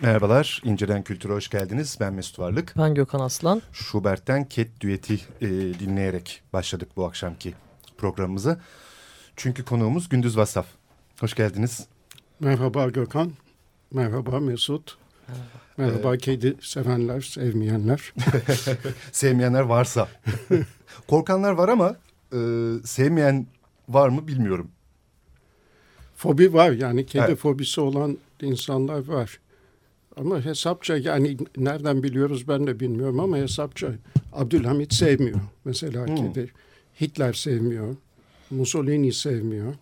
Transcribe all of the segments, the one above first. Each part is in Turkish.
Merhabalar, İnceden Kültür'e hoş geldiniz. Ben Mesut Varlık. Ben Gökhan Aslan. Schubert'ten Ket düeti e, dinleyerek başladık bu akşamki programımıza. Çünkü konuğumuz Gündüz Vasaf. Hoş geldiniz. Merhaba Gökhan. Merhaba Mesut. Merhaba, Merhaba ee, kedi sevenler, sevmeyenler. Sevmeyenler varsa. Korkanlar var ama e, sevmeyen var mı bilmiyorum. Fobi var yani kedi evet. fobisi olan insanlar var. Ama hesapça yani nereden biliyoruz ben de bilmiyorum ama hesapça Abdülhamit sevmiyor. Mesela hmm. Hitler sevmiyor. Mussolini sevmiyor.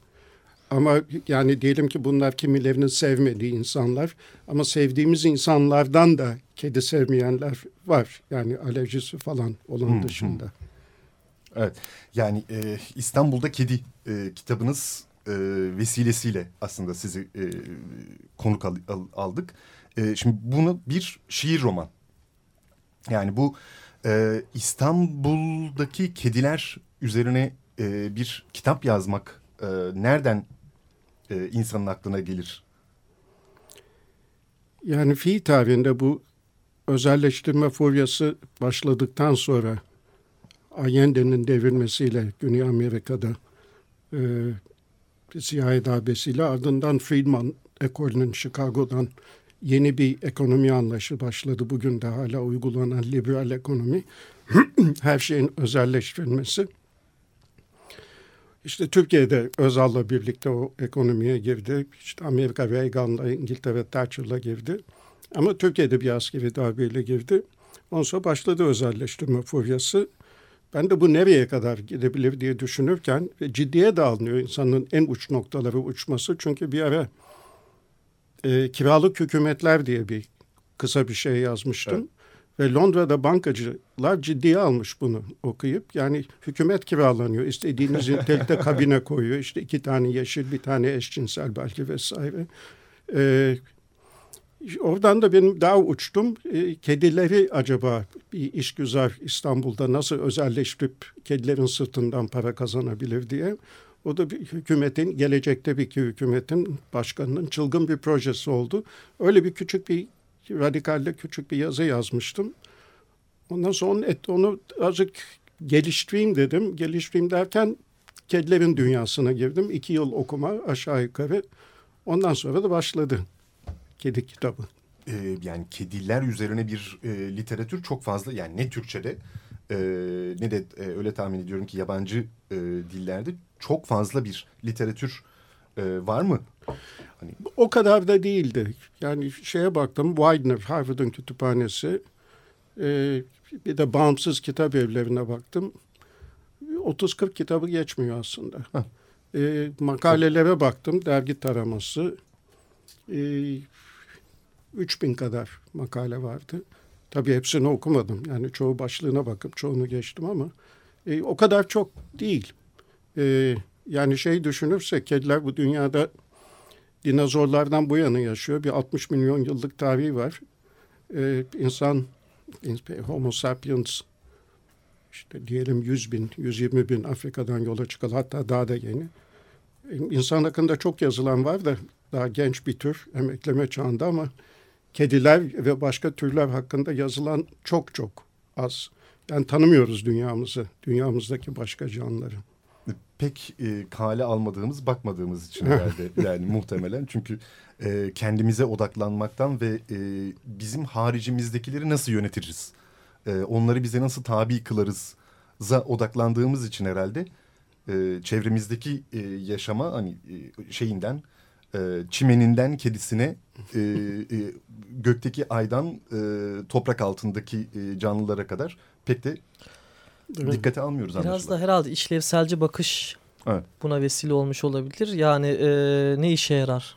Ama yani diyelim ki bunlar kimilerinin sevmediği insanlar ama sevdiğimiz insanlardan da kedi sevmeyenler var. Yani alerjisi falan olan hmm. dışında. Evet yani e, İstanbul'da Kedi e, kitabınız e, vesilesiyle aslında sizi e, konuk al, al, aldık. E, şimdi bunu bir şiir roman. Yani bu e, İstanbul'daki kediler üzerine e, bir kitap yazmak e, nereden e, insanın aklına gelir? Yani fi tarihinde bu özelleştirme furyası başladıktan sonra Allende'nin devrilmesiyle Güney Amerika'da e, CIA darbesiyle ardından Friedman ekolünün Chicago'dan yeni bir ekonomi anlayışı başladı. Bugün de hala uygulanan liberal ekonomi. Her şeyin özelleştirilmesi. İşte Türkiye'de Özal'la birlikte o ekonomiye girdi. İşte Amerika Reagan'la, İngiltere Thatcher'la girdi. Ama Türkiye'de bir askeri darbeyle girdi. Ondan sonra başladı özelleştirme furyası. Ben de bu nereye kadar gidebilir diye düşünürken ciddiye de alınıyor insanın en uç noktaları uçması. Çünkü bir ara e, kiralık hükümetler diye bir kısa bir şey yazmıştım. Evet. Ve Londra'da bankacılar ciddiye almış bunu okuyup. Yani hükümet kiralanıyor. İstediğiniz nitelikte kabine koyuyor. İşte iki tane yeşil, bir tane eşcinsel belki vesaire. Ee, oradan da benim daha uçtum. Ee, kedileri acaba bir işgüzar İstanbul'da nasıl özelleştirip kedilerin sırtından para kazanabilir diye. O da bir hükümetin, gelecekte bir hükümetin başkanının çılgın bir projesi oldu. Öyle bir küçük bir radikalde küçük bir yazı yazmıştım. Ondan sonra et, onu azıcık geliştireyim dedim. Geliştireyim derken kedilerin dünyasına girdim. İki yıl okuma aşağı yukarı. Ondan sonra da başladı kedi kitabı. Ee, yani kediler üzerine bir e, literatür çok fazla yani ne Türkçe'de e, ne de e, öyle tahmin ediyorum ki yabancı e, dillerde çok fazla bir literatür e, var mı? Hani... O kadar da değildi. Yani şeye baktım Widener Harvard'ın kütüphanesi e, bir de bağımsız kitap evlerine baktım. 30-40 kitabı geçmiyor aslında. E, makalelere baktım dergi taraması. E, 3000 kadar makale vardı. Tabii hepsini okumadım. Yani çoğu başlığına bakıp çoğunu geçtim ama e, o kadar çok değil. E, yani şey düşünürsek kediler bu dünyada dinozorlardan bu yana yaşıyor. Bir 60 milyon yıllık tarihi var. E, insan, homo sapiens işte diyelim 100 bin, 120 bin Afrika'dan yola çıkalı hatta daha da yeni. E, insan hakkında çok yazılan var da daha genç bir tür emekleme çağında ama kediler ve başka türler hakkında yazılan çok çok az. Yani tanımıyoruz dünyamızı, dünyamızdaki başka canlıları. Pek e, kale almadığımız, bakmadığımız için herhalde yani muhtemelen. Çünkü e, kendimize odaklanmaktan ve e, bizim haricimizdekileri nasıl yönetiriz? E, onları bize nasıl tabi kılarız? za odaklandığımız için herhalde e, çevremizdeki e, yaşama hani e, şeyinden e, çimeninden kedisine e, e, gökteki aydan e, toprak altındaki e, canlılara kadar pek de evet. dikkate almıyoruz. Biraz anlaşılan. da herhalde işlevselci bakış evet. buna vesile olmuş olabilir. Yani e, ne işe yarar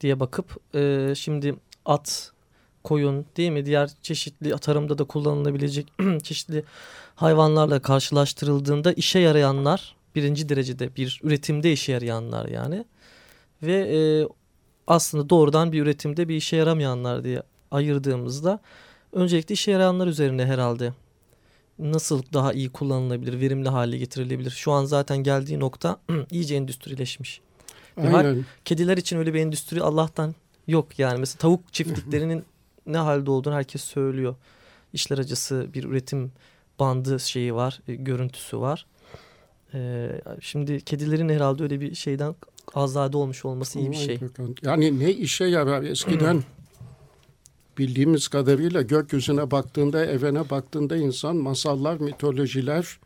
diye bakıp e, şimdi at, koyun değil mi diğer çeşitli tarımda da kullanılabilecek çeşitli hayvanlarla karşılaştırıldığında işe yarayanlar birinci derecede bir üretimde işe yarayanlar yani ve e, aslında doğrudan bir üretimde bir işe yaramayanlar diye ayırdığımızda öncelikle işe yarayanlar üzerine herhalde nasıl daha iyi kullanılabilir, verimli hale getirilebilir. Şu an zaten geldiği nokta iyice endüstrileşmiş. Aynen. Kediler için öyle bir endüstri Allah'tan yok yani. Mesela tavuk çiftliklerinin ne halde olduğunu herkes söylüyor. İşler acısı bir üretim bandı şeyi var, e, görüntüsü var. Ee, şimdi kedilerin herhalde öyle bir şeyden azade olmuş olması iyi bir şey. Yani ne işe yarar eskiden bildiğimiz kadarıyla gökyüzüne baktığında, evene baktığında insan masallar, mitolojiler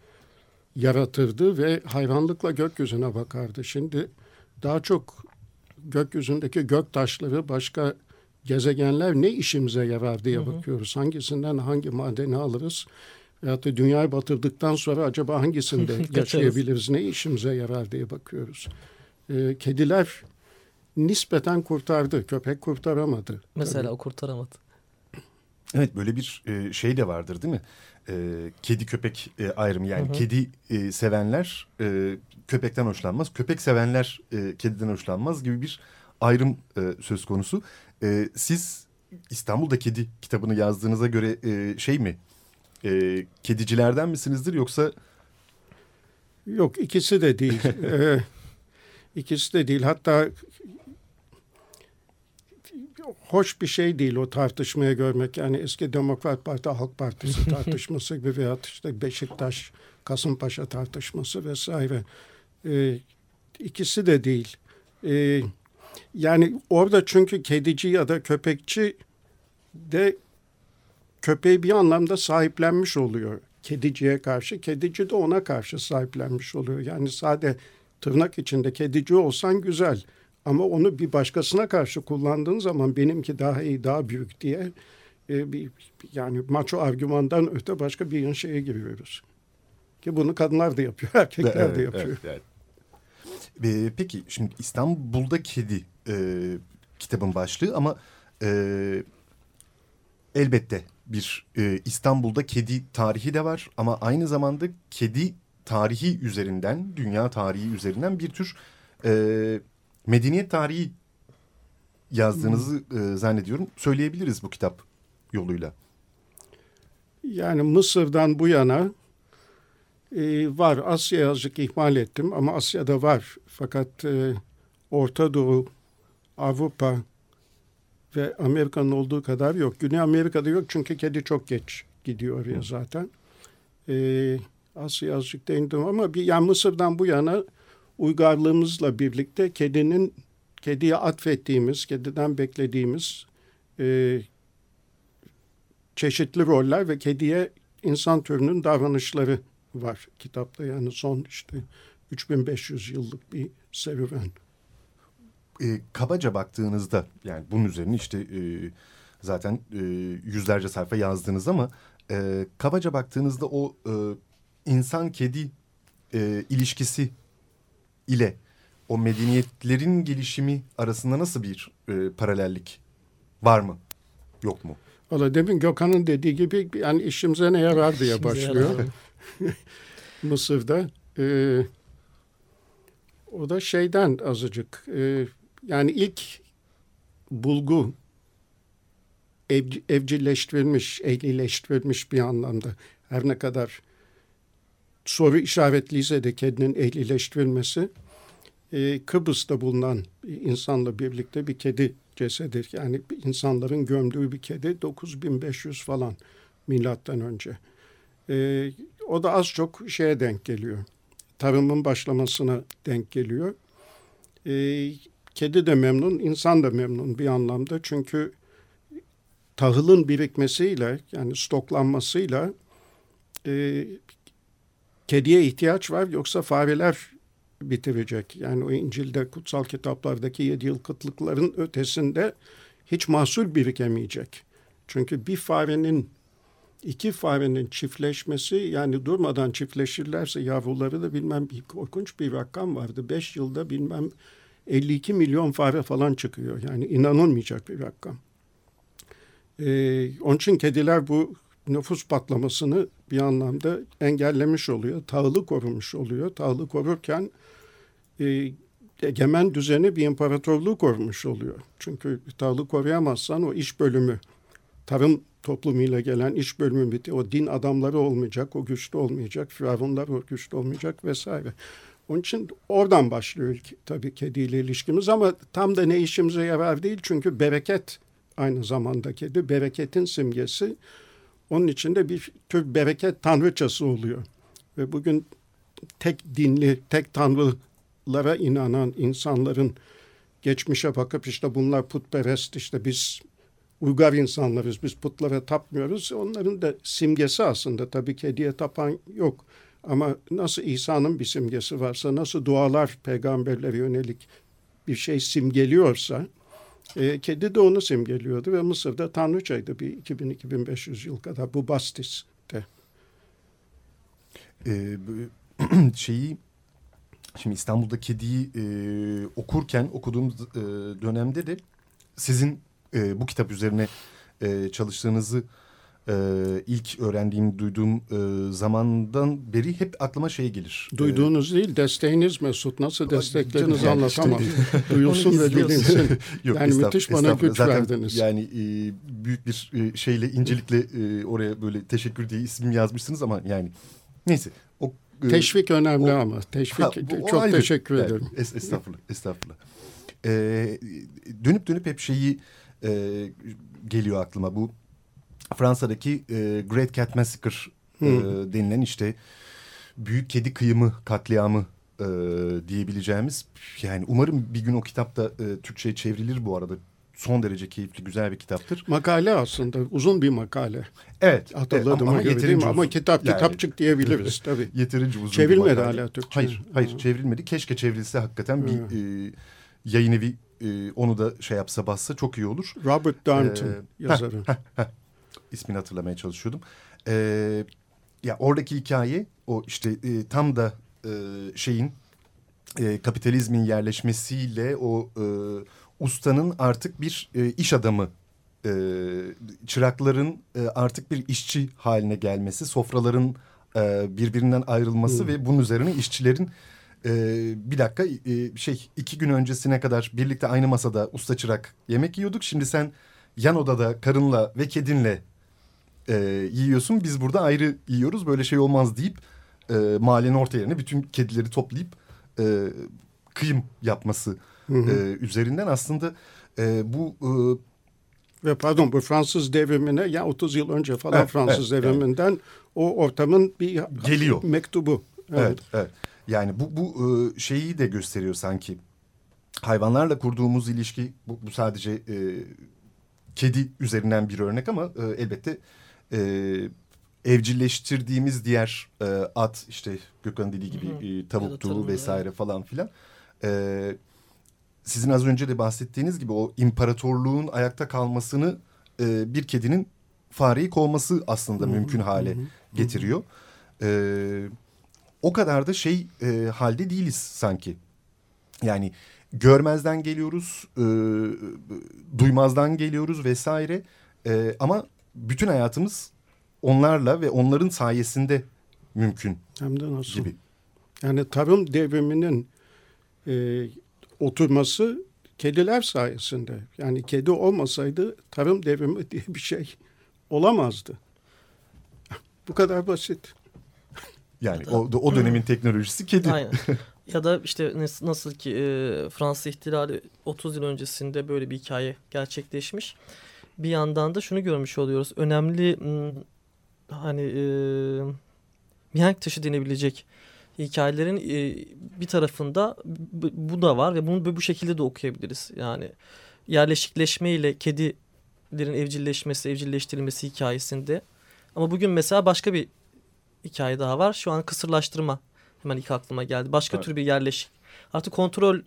yaratırdı ve hayranlıkla gökyüzüne bakardı. Şimdi daha çok gökyüzündeki gök taşları, başka gezegenler ne işimize yarar diye hı hı. bakıyoruz. Hangisinden hangi madeni alırız? Veyahut da dünyayı batırdıktan sonra acaba hangisinde yaşayabiliriz, ne işimize yarar diye bakıyoruz. Ee, kediler nispeten kurtardı, köpek kurtaramadı. Mesela tabii. o kurtaramadı. Evet böyle bir e, şey de vardır değil mi? E, kedi köpek e, ayrımı yani hı hı. kedi sevenler köpekten hoşlanmaz. Köpek sevenler kediden hoşlanmaz gibi bir ayrım söz konusu. Siz İstanbul'da Kedi kitabını yazdığınıza göre şey mi kedicilerden misinizdir yoksa? Yok ikisi de değil. ee, ikisi de değil. Hatta hoş bir şey değil o tartışmaya görmek. Yani eski Demokrat Parti Halk Partisi tartışması gibi veya işte Beşiktaş Kasımpaşa tartışması vesaire. Ee, ikisi de değil. Ee, yani orada çünkü kedici ya da köpekçi de köpeği bir anlamda sahiplenmiş oluyor kediciye karşı. Kedici de ona karşı sahiplenmiş oluyor. Yani sade tırnak içinde kedici olsan güzel. Ama onu bir başkasına karşı kullandığın zaman benimki daha iyi, daha büyük diye e, bir, yani maço argümandan öte başka bir şeye giriyoruz. Ki bunu kadınlar da yapıyor, erkekler evet, de yapıyor. Evet, evet. Peki şimdi İstanbul'da kedi e, kitabın başlığı ama e, elbette bir e, İstanbul'da kedi tarihi de var ama aynı zamanda kedi tarihi üzerinden, dünya tarihi üzerinden bir tür e, medeniyet tarihi yazdığınızı e, zannediyorum. Söyleyebiliriz bu kitap yoluyla. Yani Mısır'dan bu yana e, var. Asya azıcık ihmal ettim ama Asya'da var. Fakat e, Orta Doğu, Avrupa ve Amerika'nın olduğu kadar yok. Güney Amerika'da yok çünkü kedi çok geç gidiyor oraya zaten. Ee, Asya azıcık değindim ama bir, yani Mısır'dan bu yana uygarlığımızla birlikte kedinin kediye atfettiğimiz, kediden beklediğimiz e, çeşitli roller ve kediye insan türünün davranışları var kitapta. Yani son işte 3500 yıllık bir serüven. E, kabaca baktığınızda yani bunun üzerine işte e, zaten e, yüzlerce sayfa yazdınız ama e, kabaca baktığınızda o e, insan kedi e, ilişkisi ile o medeniyetlerin gelişimi arasında nasıl bir e, paralellik var mı? Yok mu? Valla demin Gökhan'ın dediği gibi yani işimize ne yarar diye başlıyor. Mısır'da. E, o da şeyden azıcık. E, yani ilk bulgu ev, evcilleştirilmiş, ehlileştirilmiş bir anlamda. Her ne kadar soru işaretliyse de kedinin ehlileştirilmesi e, Kıbrıs'ta bulunan insanla birlikte bir kedi cesedi. Yani insanların gömdüğü bir kedi 9500 falan milattan önce. E, o da az çok şeye denk geliyor. Tarımın başlamasına denk geliyor. E, kedi de memnun, insan da memnun bir anlamda. Çünkü tahılın birikmesiyle yani stoklanmasıyla e, kediye ihtiyaç var yoksa fareler bitirecek. Yani o İncil'de kutsal kitaplardaki yedi yıl kıtlıkların ötesinde hiç mahsul birikemeyecek. Çünkü bir farenin iki farenin çiftleşmesi yani durmadan çiftleşirlerse yavruları da bilmem bir korkunç bir rakam vardı. Beş yılda bilmem 52 milyon fare falan çıkıyor. Yani inanılmayacak bir rakam. Ee, onun için kediler bu nüfus patlamasını bir anlamda engellemiş oluyor. Tahılı korumuş oluyor. Tahılı korurken e, egemen düzeni bir imparatorluğu korumuş oluyor. Çünkü tahılı koruyamazsan o iş bölümü, tarım toplumuyla gelen iş bölümü bitti. O din adamları olmayacak, o güçlü olmayacak, firavunlar o güçlü olmayacak vesaire. Onun için oradan başlıyor tabii kediyle ilişkimiz ama tam da ne işimize yarar değil çünkü bereket aynı zamanda kedi. Bereketin simgesi. Onun içinde bir tür bereket tanrıçası oluyor. Ve bugün tek dinli, tek tanrılara inanan insanların geçmişe bakıp işte bunlar putperest, işte biz uygar insanlarız, biz putlara tapmıyoruz. Onların da simgesi aslında tabii kediye tapan yok. Ama nasıl İsa'nın bir simgesi varsa, nasıl dualar peygamberlere yönelik bir şey simgeliyorsa, e, kedi de onu simgeliyordu ve Mısır'da tanrıçaydı bir 2000-2500 yıl kadar bu Bastis'te. Ee, şeyi şimdi İstanbul'da kediyi e, okurken okuduğum e, dönemde de sizin e, bu kitap üzerine e, çalıştığınızı e, ilk öğrendiğim, duyduğum e, zamandan beri hep aklıma şey gelir. Duyduğunuz ee, değil, desteğiniz Mesut. Nasıl desteklediğinizi yani, anlatamam. Işte, Duyulsun ve bilinsin. Yok, yani müthiş bana güç Zaten verdiniz. Yani e, büyük bir e, şeyle, incelikle e, oraya böyle teşekkür diye isim yazmışsınız ama yani neyse. O, e, Teşvik önemli o, ama. Teşvik ha, bu, çok ayrı. teşekkür yani, ederim. Es, estağfurullah, estağfurullah. Ee, dönüp dönüp hep şeyi e, geliyor aklıma bu Fransa'daki e, Great Cat Massacre e, denilen işte büyük kedi kıyımı katliamı e, diyebileceğimiz yani umarım bir gün o kitap da e, Türkçe'ye çevrilir bu arada son derece keyifli güzel bir kitaptır. Makale aslında uzun bir makale. Evet. Hatırladım ama, ama yeterince Ama kitap yani, kitapçık diyebiliriz tabii. Yeterince uzun Çevrilmedi hala Türkçe. Hayır hayır ha. çevrilmedi. Keşke çevrilse hakikaten bir e, yayın evi e, onu da şey yapsa bassa çok iyi olur. Robert Darnton ee, yazarı. Heh, heh, heh ismini hatırlamaya çalışıyordum. Ee, ya oradaki hikaye o işte e, tam da e, şeyin e, kapitalizmin yerleşmesiyle o e, ustanın artık bir e, iş adamı e, çırakların e, artık bir işçi haline gelmesi, sofraların e, birbirinden ayrılması hmm. ve bunun üzerine işçilerin e, bir dakika e, şey iki gün öncesine kadar birlikte aynı masada usta çırak yemek yiyorduk. Şimdi sen yan odada karınla ve kedinle e, yiyorsun. Biz burada ayrı yiyoruz. Böyle şey olmaz deyip e, mahallenin orta yerine bütün kedileri toplayıp e, kıyım yapması hı hı. E, üzerinden aslında e, bu e, Ve pardon bu Fransız devrimine ya 30 yıl önce falan evet, Fransız evet, devriminden evet. o ortamın bir geliyor mektubu. Evet, evet. evet. Yani bu bu e, şeyi de gösteriyor sanki. Hayvanlarla kurduğumuz ilişki bu, bu sadece e, kedi üzerinden bir örnek ama e, elbette e, evcilleştirdiğimiz diğer e, at işte Gökhan dediği gibi Hı -hı. e, tavuktu vesaire evet. falan filan. E, sizin az önce de bahsettiğiniz gibi o imparatorluğun ayakta kalmasını e, bir kedinin fareyi kovması aslında mümkün hale getiriyor. E, o kadar da şey e, halde değiliz sanki. Yani görmezden geliyoruz, e, duymazdan geliyoruz vesaire. E, ama bütün hayatımız onlarla ve onların sayesinde mümkün Hem de nasıl? gibi. Yani tarım devriminin e, oturması kediler sayesinde. Yani kedi olmasaydı tarım devrimi diye bir şey olamazdı. Bu kadar basit. Yani o, o dönemin teknolojisi kedi. Aynen. Ya da işte nasıl ki e, Fransız ihtilali 30 yıl öncesinde böyle bir hikaye gerçekleşmiş. Bir yandan da şunu görmüş oluyoruz. Önemli hani e, mihenk taşı denebilecek hikayelerin e, bir tarafında bu da var ve bunu bu şekilde de okuyabiliriz. Yani yerleşikleşme ile kedilerin evcilleşmesi, evcilleştirilmesi hikayesinde. Ama bugün mesela başka bir hikaye daha var. Şu an kısırlaştırma hemen ilk aklıma geldi. Başka evet. tür bir yerleşik. Artık kontrol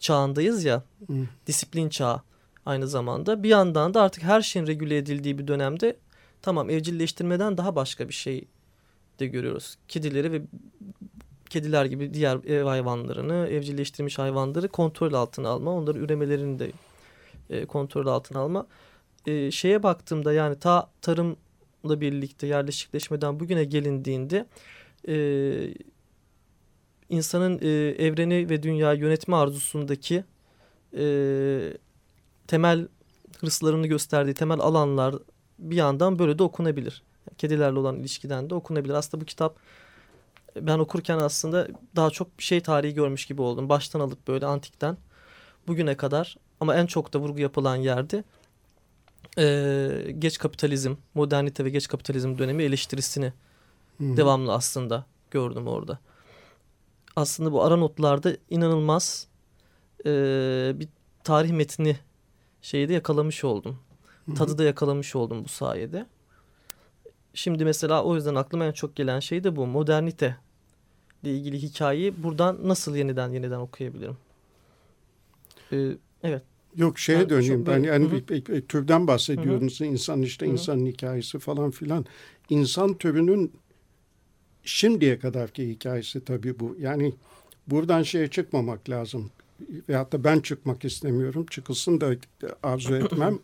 çağındayız ya. Hmm. Disiplin çağı aynı zamanda. Bir yandan da artık her şeyin regüle edildiği bir dönemde tamam evcilleştirmeden daha başka bir şey de görüyoruz. Kedileri ve kediler gibi diğer ev hayvanlarını, evcilleştirilmiş hayvanları kontrol altına alma, onların üremelerini de e, kontrol altına alma. E, şeye baktığımda yani ta tarımla birlikte yerleşikleşmeden bugüne gelindiğinde e, insanın e, evreni ve dünya yönetme arzusundaki e, temel hırslarını gösterdiği temel alanlar bir yandan böyle de okunabilir. Kedilerle olan ilişkiden de okunabilir. Aslında bu kitap ben okurken aslında daha çok bir şey tarihi görmüş gibi oldum. Baştan alıp böyle antikten bugüne kadar ama en çok da vurgu yapılan yerde e, geç kapitalizm, modernite ve geç kapitalizm dönemi eleştirisini hmm. devamlı aslında gördüm orada. Aslında bu ara notlarda inanılmaz e, bir tarih metni şeyi de yakalamış oldum. Tadı da yakalamış oldum bu sayede. Şimdi mesela o yüzden aklıma en çok gelen şey de bu. Modernite ile ilgili hikayeyi buradan nasıl yeniden yeniden okuyabilirim? Ee, evet. Yok şeye döneyim ben yani bir, bir türden bahsediyorsunuz. Hı -hı. İnsan işte Hı -hı. insanın hikayesi falan filan. İnsan türünün şimdiye kadarki hikayesi tabii bu. Yani buradan şeye çıkmamak lazım. Veyahut da ben çıkmak istemiyorum. Çıkılsın da arzu etmem.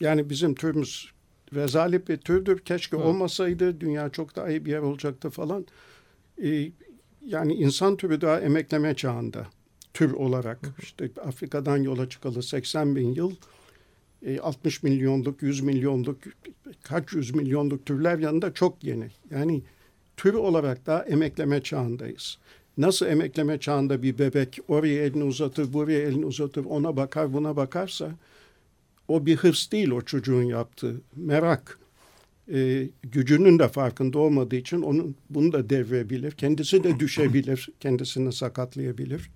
Yani bizim türümüz rezalet bir türdür. Keşke Hı. olmasaydı dünya çok daha iyi bir yer olacaktı falan. Ee, yani insan türü daha emekleme çağında tür olarak. Hı. işte Afrika'dan yola çıkalı 80 bin yıl. E, 60 milyonluk, 100 milyonluk, kaç yüz milyonluk türler yanında çok yeni. Yani tür olarak daha emekleme çağındayız. Nasıl emekleme çağında bir bebek oraya elini uzatır, buraya elini uzatır, ona bakar, buna bakarsa o bir hırs değil o çocuğun yaptığı. Merak. E, gücünün de farkında olmadığı için onun bunu da devrebilir. Kendisi de düşebilir. Kendisini sakatlayabilir.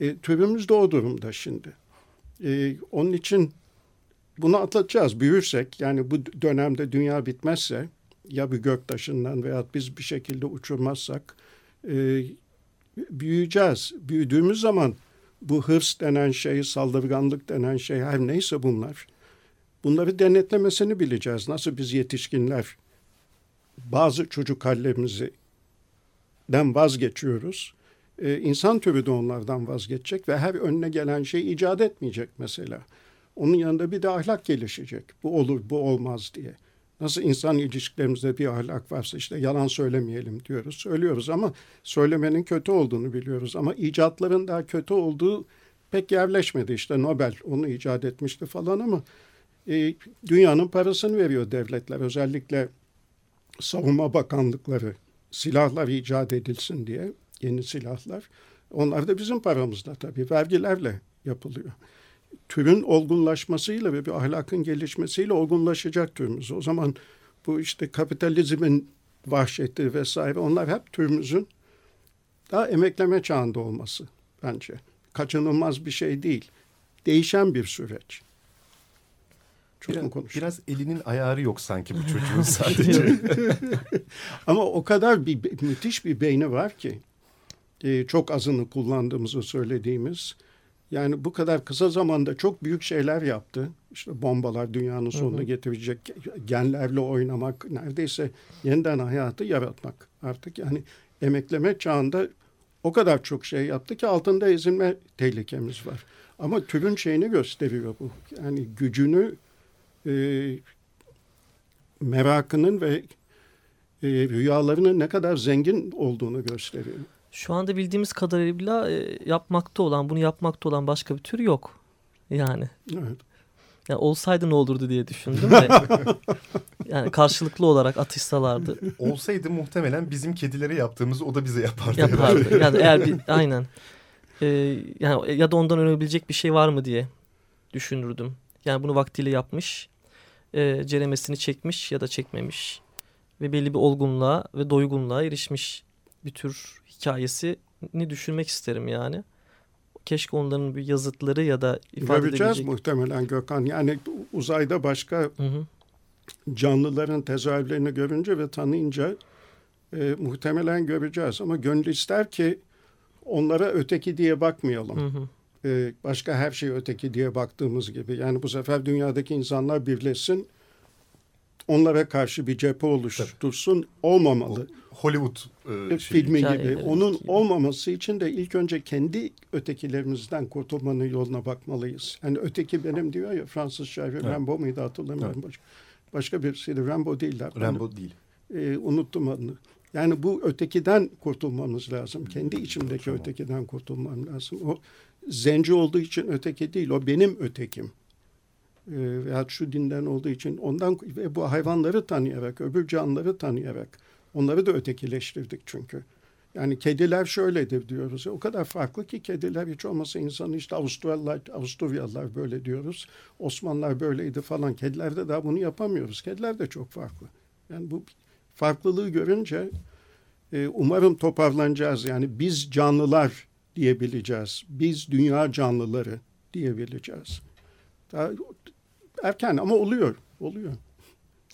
E, türümüz de o durumda şimdi. E, onun için bunu atlatacağız. Büyürsek yani bu dönemde dünya bitmezse ya bir göktaşından veya biz bir şekilde uçurmazsak e, büyüyeceğiz. Büyüdüğümüz zaman bu hırs denen şey, saldırganlık denen şey her neyse bunlar. Bunları denetlemesini bileceğiz. Nasıl biz yetişkinler bazı çocuk hallerimizi den vazgeçiyoruz. Ee, insan türü de onlardan vazgeçecek ve her önüne gelen şey icat etmeyecek mesela. Onun yanında bir de ahlak gelişecek. Bu olur, bu olmaz diye. Nasıl insan ilişkilerimizde bir ahlak varsa işte yalan söylemeyelim diyoruz. Söylüyoruz ama söylemenin kötü olduğunu biliyoruz. Ama icatların daha kötü olduğu pek yerleşmedi. İşte Nobel onu icat etmişti falan ama e, dünyanın parasını veriyor devletler. Özellikle savunma bakanlıkları silahlar icat edilsin diye yeni silahlar. Onlar da bizim paramızda tabii vergilerle yapılıyor. Türün olgunlaşmasıyla ve bir ahlakın gelişmesiyle olgunlaşacak türümüz. O zaman bu işte kapitalizmin vahşeti vesaire onlar hep türümüzün daha emekleme çağında olması bence. Kaçınılmaz bir şey değil. Değişen bir süreç. Çok biraz, mu konuştum? Biraz elinin ayarı yok sanki bu çocuğun sadece. Ama o kadar bir müthiş bir beyni var ki e, çok azını kullandığımızı söylediğimiz. Yani bu kadar kısa zamanda çok büyük şeyler yaptı. İşte bombalar dünyanın sonunu hı hı. getirecek, genlerle oynamak, neredeyse yeniden hayatı yaratmak. Artık yani emekleme çağında o kadar çok şey yaptı ki altında ezilme tehlikemiz var. Ama türün şeyini gösteriyor bu. Yani gücünü, e, merakının ve e, rüyalarının ne kadar zengin olduğunu gösteriyor. Şu anda bildiğimiz kadarıyla e, yapmakta olan, bunu yapmakta olan başka bir tür yok. Yani. Evet. Yani olsaydı ne olurdu diye düşündüm de. yani karşılıklı olarak atışsalardı. Olsaydı muhtemelen bizim kedilere yaptığımız o da bize yapardı. Yapardı. yani eğer bir, aynen. Ee, yani ya da ondan ölebilecek bir şey var mı diye düşünürdüm. Yani bunu vaktiyle yapmış. E, ceremesini çekmiş ya da çekmemiş. Ve belli bir olgunluğa ve doygunluğa erişmiş bir tür hikayesini düşünmek isterim yani. Keşke onların bir yazıtları ya da ifade Göreceğiz edebilecek... muhtemelen Gökhan. Yani uzayda başka hı hı. canlıların tezahürlerini görünce ve tanıyınca e, muhtemelen göreceğiz. Ama gönül ister ki onlara öteki diye bakmayalım. Hı hı. E, başka her şey öteki diye baktığımız gibi. Yani bu sefer dünyadaki insanlar birleşsin onlara karşı bir cephe oluştursun olmamalı. Hollywood e, filmi şey. gibi. Onun olmaması için de ilk önce kendi ötekilerimizden kurtulmanın yoluna bakmalıyız. Yani öteki benim diyor ya Fransız şair evet. Rambo muydu hatırlamıyorum. Evet. Başka, başka birisiydi. Rambo değiller. Rambo değil. E, unuttum adını. Yani bu ötekiden kurtulmamız lazım. Kendi içimdeki tamam. ötekiden kurtulmam lazım. O zenci olduğu için öteki değil. O benim ötekim. E, veya şu dinden olduğu için ondan ve bu hayvanları tanıyarak, öbür canlıları tanıyarak onları da ötekileştirdik çünkü. Yani kediler şöyledir diyoruz. O kadar farklı ki kediler hiç olmasa insanı işte Avusturyalılar, Avusturyalılar böyle diyoruz. Osmanlılar böyleydi falan. Kedilerde daha bunu yapamıyoruz. Kediler de çok farklı. Yani bu farklılığı görünce e, umarım toparlanacağız. Yani biz canlılar diyebileceğiz. Biz dünya canlıları diyebileceğiz. Daha erken ama oluyor. Oluyor.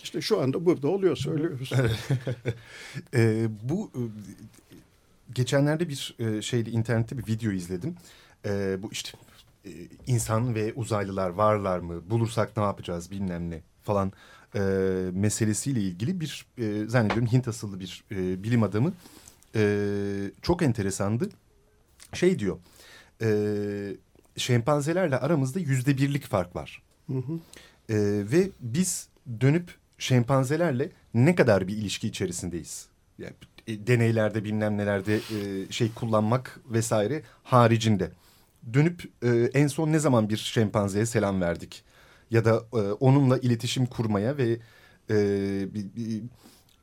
İşte şu anda burada oluyor söylüyoruz. e, bu geçenlerde bir e, şeyde internette bir video izledim. E, bu işte e, insan ve uzaylılar varlar mı? Bulursak ne yapacağız bilmem ne falan e, meselesiyle ilgili bir e, zannediyorum Hint asıllı bir e, bilim adamı e, çok enteresandı. Şey diyor e, şempanzelerle aramızda yüzde birlik fark var. Hı hı. E, ve biz dönüp şempanzelerle ne kadar bir ilişki içerisindeyiz? Yani, e, deneylerde bilmem nelerde e, şey kullanmak vesaire haricinde. Dönüp e, en son ne zaman bir şempanzeye selam verdik? Ya da e, onunla iletişim kurmaya ve e, bir, bir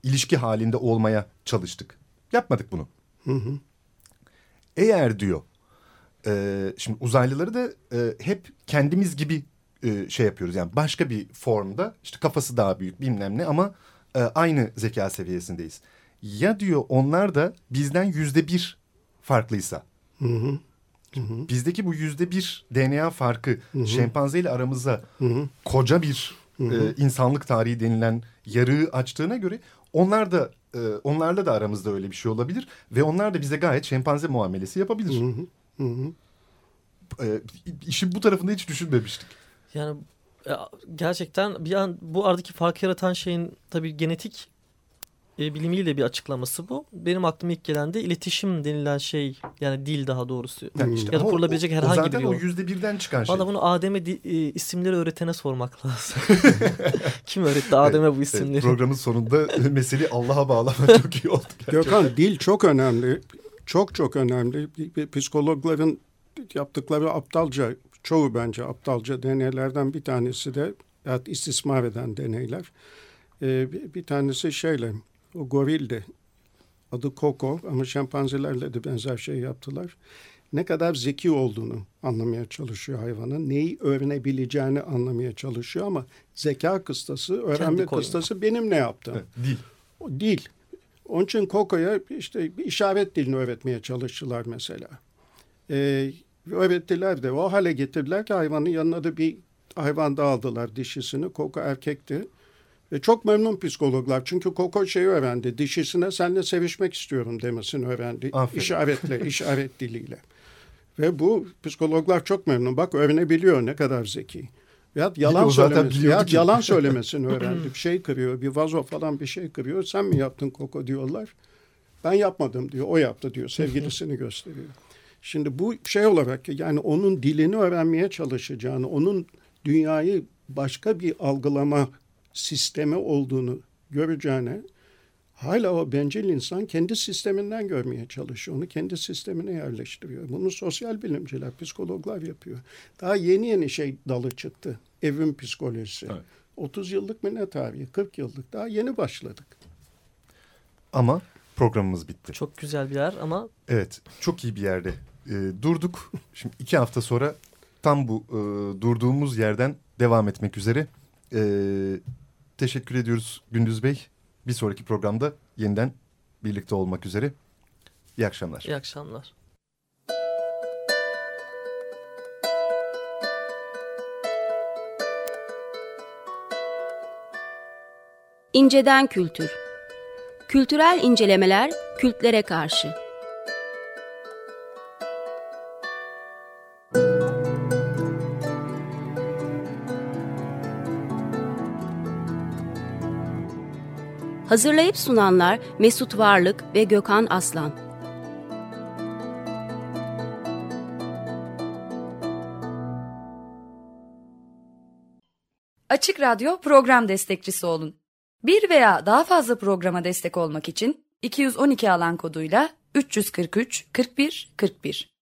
ilişki halinde olmaya çalıştık. Yapmadık bunu. Hı hı. Eğer diyor, e, şimdi uzaylıları da e, hep kendimiz gibi e, şey yapıyoruz. Yani başka bir formda işte kafası daha büyük bilmem ne ama e, aynı zeka seviyesindeyiz. Ya diyor onlar da bizden yüzde bir farklıysa. Hı hı. Hı hı. Bizdeki bu yüzde bir DNA farkı hı hı. şempanze ile aramıza hı hı. koca bir hı hı. E, insanlık tarihi denilen yarığı açtığına göre onlar da e, onlarla da aramızda öyle bir şey olabilir ve onlar da bize gayet şempanze muamelesi yapabilir. Hı hı. Hı hı. E, işin bu tarafında hiç düşünmemiştik. Yani e, gerçekten bir an bu aradaki fark yaratan şeyin tabii genetik e, bilimiyle bir açıklaması bu. Benim aklıma ilk gelen de iletişim denilen şey yani dil daha doğrusu. Yani işte, ya da kurulabilecek o, herhangi o zaten bir yol. o yüzde birden çıkan şey. Valla bunu Adem'e e, isimleri öğretene sormak lazım. Kim öğretti Adem'e bu isimleri? Evet, programın sonunda meseleyi Allah'a bağlama çok iyi oldu. Gerçekten. Gökhan dil çok önemli. Çok çok önemli. Psikologların yaptıkları aptalca çoğu bence aptalca deneylerden bir tanesi de ya istismar eden deneyler. Ee, bir, bir tanesi şeyle o gorildi. Adı Coco ama şempanzelerle de benzer şey yaptılar. ne kadar zeki olduğunu anlamaya çalışıyor hayvanın. Neyi öğrenebileceğini anlamaya çalışıyor ama zeka kıstası, öğrenme kıstası benim ne yaptım? Evet, değil. O değil. Onun için Koko'ya işte bir işaret dilini öğretmeye çalıştılar mesela. Ee, öğrettiler de o hale getirdiler ki hayvanın yanına da bir hayvan da aldılar dişisini. Koko erkekti. Ve çok memnun psikologlar. Çünkü Koko şeyi öğrendi. Dişisine seninle sevişmek istiyorum demesini öğrendi. Aferin. İşaretle, işaret diliyle. Ve bu psikologlar çok memnun. Bak öğrenebiliyor ne kadar zeki. Veyahut yalan söylemesi, veyahut yalan söylemesini öğrendi. Bir şey kırıyor, bir vazo falan bir şey kırıyor. Sen mi yaptın Koko diyorlar. Ben yapmadım diyor. O yaptı diyor. Sevgilisini gösteriyor. Şimdi bu şey olarak yani onun dilini öğrenmeye çalışacağını, onun dünyayı başka bir algılama sistemi olduğunu göreceğine hala o bencil insan kendi sisteminden görmeye çalışıyor. Onu kendi sistemine yerleştiriyor. Bunu sosyal bilimciler, psikologlar yapıyor. Daha yeni yeni şey dalı çıktı. Evrim psikolojisi. Evet. 30 yıllık mı ne tarihi? 40 yıllık. Daha yeni başladık. Ama programımız bitti. Çok güzel bir yer ama... Evet, çok iyi bir yerde e, durduk. Şimdi iki hafta sonra tam bu e, durduğumuz yerden devam etmek üzere. E, teşekkür ediyoruz Gündüz Bey. Bir sonraki programda yeniden birlikte olmak üzere. İyi akşamlar. İyi akşamlar. İnceden Kültür Kültürel incelemeler kültlere karşı Hazırlayıp sunanlar Mesut Varlık ve Gökhan Aslan. Açık Radyo program destekçisi olun. Bir veya daha fazla programa destek olmak için 212 alan koduyla 343 41 41